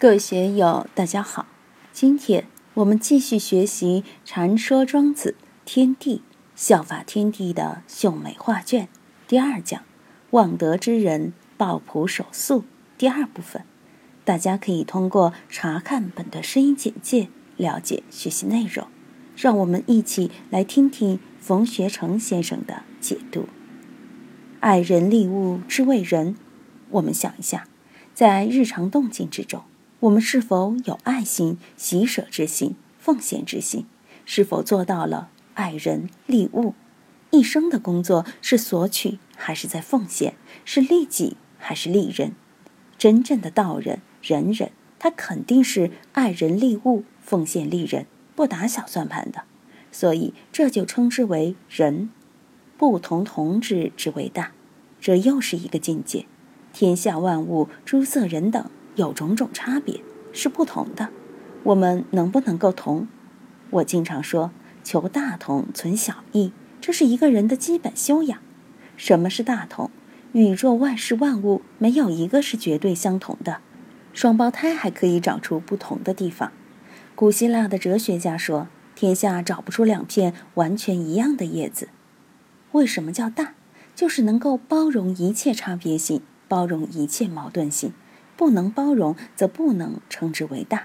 各位学友，大家好。今天我们继续学习《禅说庄子天地效法天地的秀美画卷》第二讲“望德之人抱朴守素”第二部分。大家可以通过查看本段声音简介了解学习内容。让我们一起来听听冯学成先生的解读。爱人利物之为人，我们想一下，在日常动静之中。我们是否有爱心、喜舍之心、奉献之心？是否做到了爱人利物？一生的工作是索取还是在奉献？是利己还是利人？真正的道人、仁人，他肯定是爱人利物、奉献利人，不打小算盘的。所以这就称之为仁。不同同之之为大，这又是一个境界。天下万物，诸色人等。有种种差别，是不同的。我们能不能够同？我经常说，求大同，存小异，这是一个人的基本修养。什么是大同？宇宙万事万物没有一个是绝对相同的，双胞胎还可以找出不同的地方。古希腊的哲学家说，天下找不出两片完全一样的叶子。为什么叫大？就是能够包容一切差别性，包容一切矛盾性。不能包容，则不能称之为大。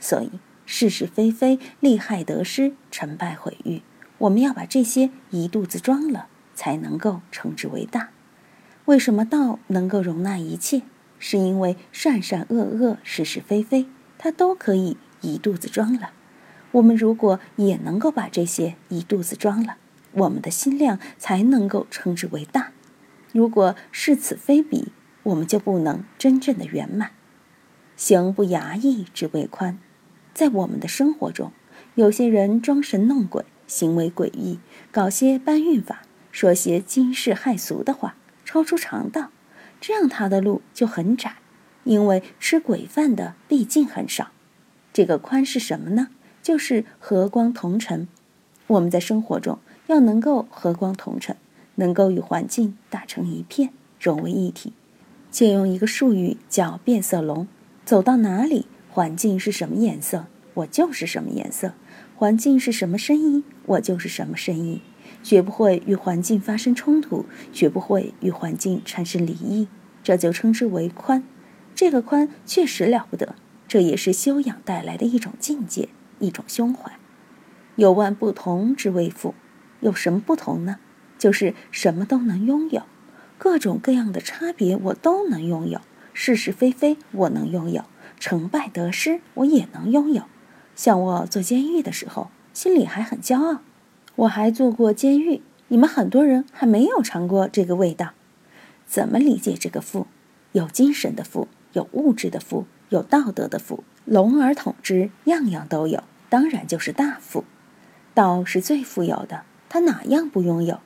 所以是是非非、利害得失、成败毁誉，我们要把这些一肚子装了，才能够称之为大。为什么道能够容纳一切？是因为善善恶恶、是是非非，它都可以一肚子装了。我们如果也能够把这些一肚子装了，我们的心量才能够称之为大。如果是此非彼。我们就不能真正的圆满，行不衙役之为宽。在我们的生活中，有些人装神弄鬼，行为诡异，搞些搬运法，说些惊世骇俗的话，超出常道，这样他的路就很窄，因为吃鬼饭的毕竟很少。这个宽是什么呢？就是和光同尘。我们在生活中要能够和光同尘，能够与环境打成一片，融为一体。借用一个术语叫“变色龙”，走到哪里，环境是什么颜色，我就是什么颜色；环境是什么声音，我就是什么声音。绝不会与环境发生冲突，绝不会与环境产生离异。这就称之为宽。这个宽确实了不得，这也是修养带来的一种境界，一种胸怀。有万不同之谓富，有什么不同呢？就是什么都能拥有。各种各样的差别我都能拥有，是是非非我能拥有，成败得失我也能拥有。像我做监狱的时候，心里还很骄傲。我还做过监狱，你们很多人还没有尝过这个味道。怎么理解这个富？有精神的富，有物质的富，有道德的富，笼而统之，样样都有，当然就是大富。道是最富有的，他哪样不拥有？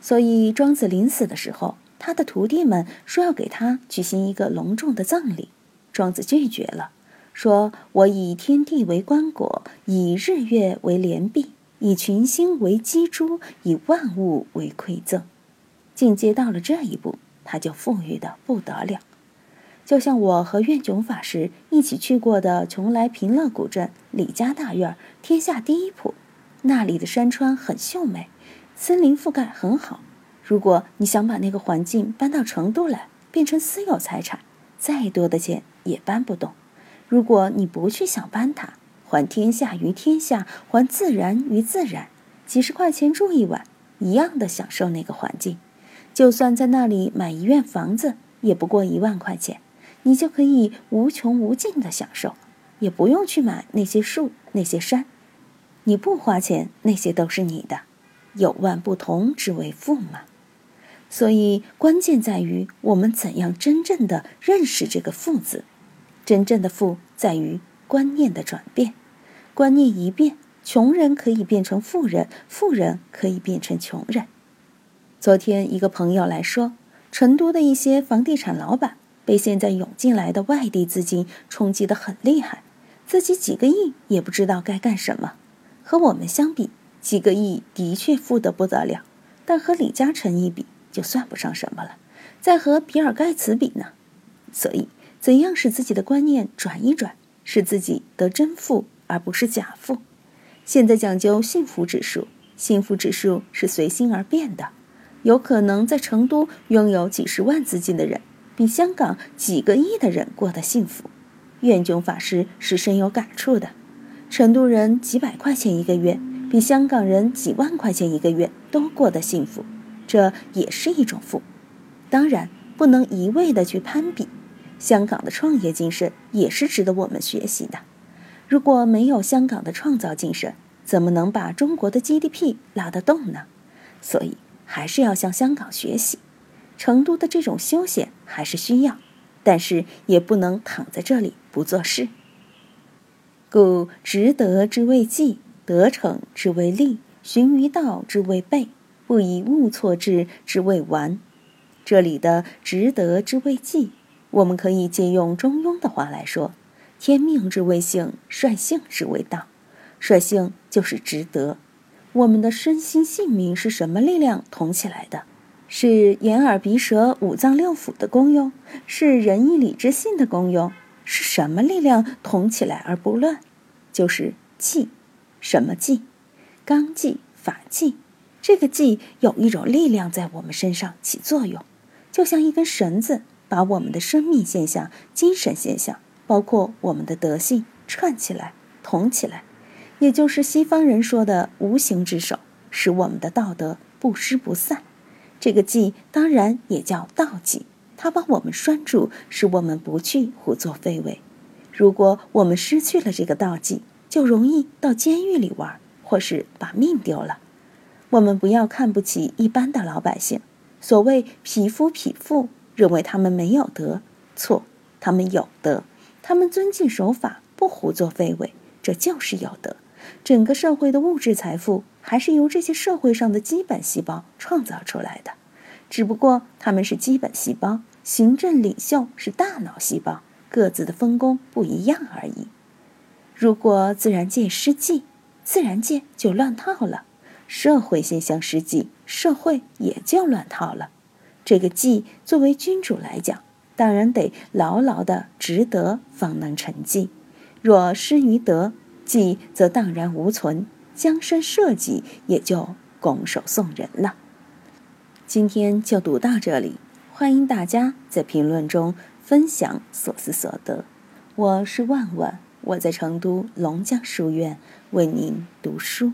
所以，庄子临死的时候，他的徒弟们说要给他举行一个隆重的葬礼，庄子拒绝了，说：“我以天地为棺椁，以日月为连璧，以群星为基珠，以万物为馈赠。”境界到了这一步，他就富裕的不得了。就像我和愿炯法师一起去过的邛崃平乐古镇李家大院，天下第一铺，那里的山川很秀美。森林覆盖很好，如果你想把那个环境搬到成都来，变成私有财产，再多的钱也搬不动。如果你不去想搬它，还天下于天下，还自然于自然，几十块钱住一晚，一样的享受那个环境。就算在那里买一院房子，也不过一万块钱，你就可以无穷无尽的享受，也不用去买那些树那些山，你不花钱，那些都是你的。有万不同之为富嘛，所以关键在于我们怎样真正的认识这个“富”字。真正的富在于观念的转变，观念一变，穷人可以变成富人，富人可以变成穷人。昨天一个朋友来说，成都的一些房地产老板被现在涌进来的外地资金冲击得很厉害，自己几个亿也不知道该干什么，和我们相比。几个亿的确富得不得了，但和李嘉诚一比就算不上什么了，再和比尔盖茨比呢？所以，怎样使自己的观念转一转，使自己得真富而不是假富？现在讲究幸福指数，幸福指数是随心而变的。有可能在成都拥有几十万资金的人，比香港几个亿的人过得幸福。愿炯法师是深有感触的。成都人几百块钱一个月，比香港人几万块钱一个月都过得幸福，这也是一种富。当然，不能一味的去攀比。香港的创业精神也是值得我们学习的。如果没有香港的创造精神，怎么能把中国的 GDP 拉得动呢？所以还是要向香港学习。成都的这种休闲还是需要，但是也不能躺在这里不做事。故值得之谓纪，得逞之为利，循于道之为备，不以物错之之为完。这里的值得之谓纪，我们可以借用中庸的话来说：天命之谓性，率性之谓道。率性就是值得。我们的身心性命是什么力量统起来的？是眼耳鼻舌五脏六腑的功用？是仁义礼智信的功用？是什么力量统起来而不乱？就是气，什么纪？纲纪、法纪。这个纪有一种力量在我们身上起作用，就像一根绳子，把我们的生命现象、精神现象，包括我们的德性串起来、统起来，也就是西方人说的无形之手，使我们的道德不失不散。这个纪当然也叫道纪。它把我们拴住，使我们不去胡作非为。如果我们失去了这个道纪，就容易到监狱里玩，或是把命丢了。我们不要看不起一般的老百姓，所谓匹夫匹妇，认为他们没有德，错，他们有德，他们遵纪守法，不胡作非为，这就是有德。整个社会的物质财富，还是由这些社会上的基本细胞创造出来的。只不过他们是基本细胞，行政领袖是大脑细胞，各自的分工不一样而已。如果自然界失纪，自然界就乱套了；社会现象失纪，社会也就乱套了。这个纪，作为君主来讲，当然得牢牢的执德，方能成纪。若失于德，纪则荡然无存，江山社稷也就拱手送人了。今天就读到这里，欢迎大家在评论中分享所思所得。我是万万，我在成都龙江书院为您读书。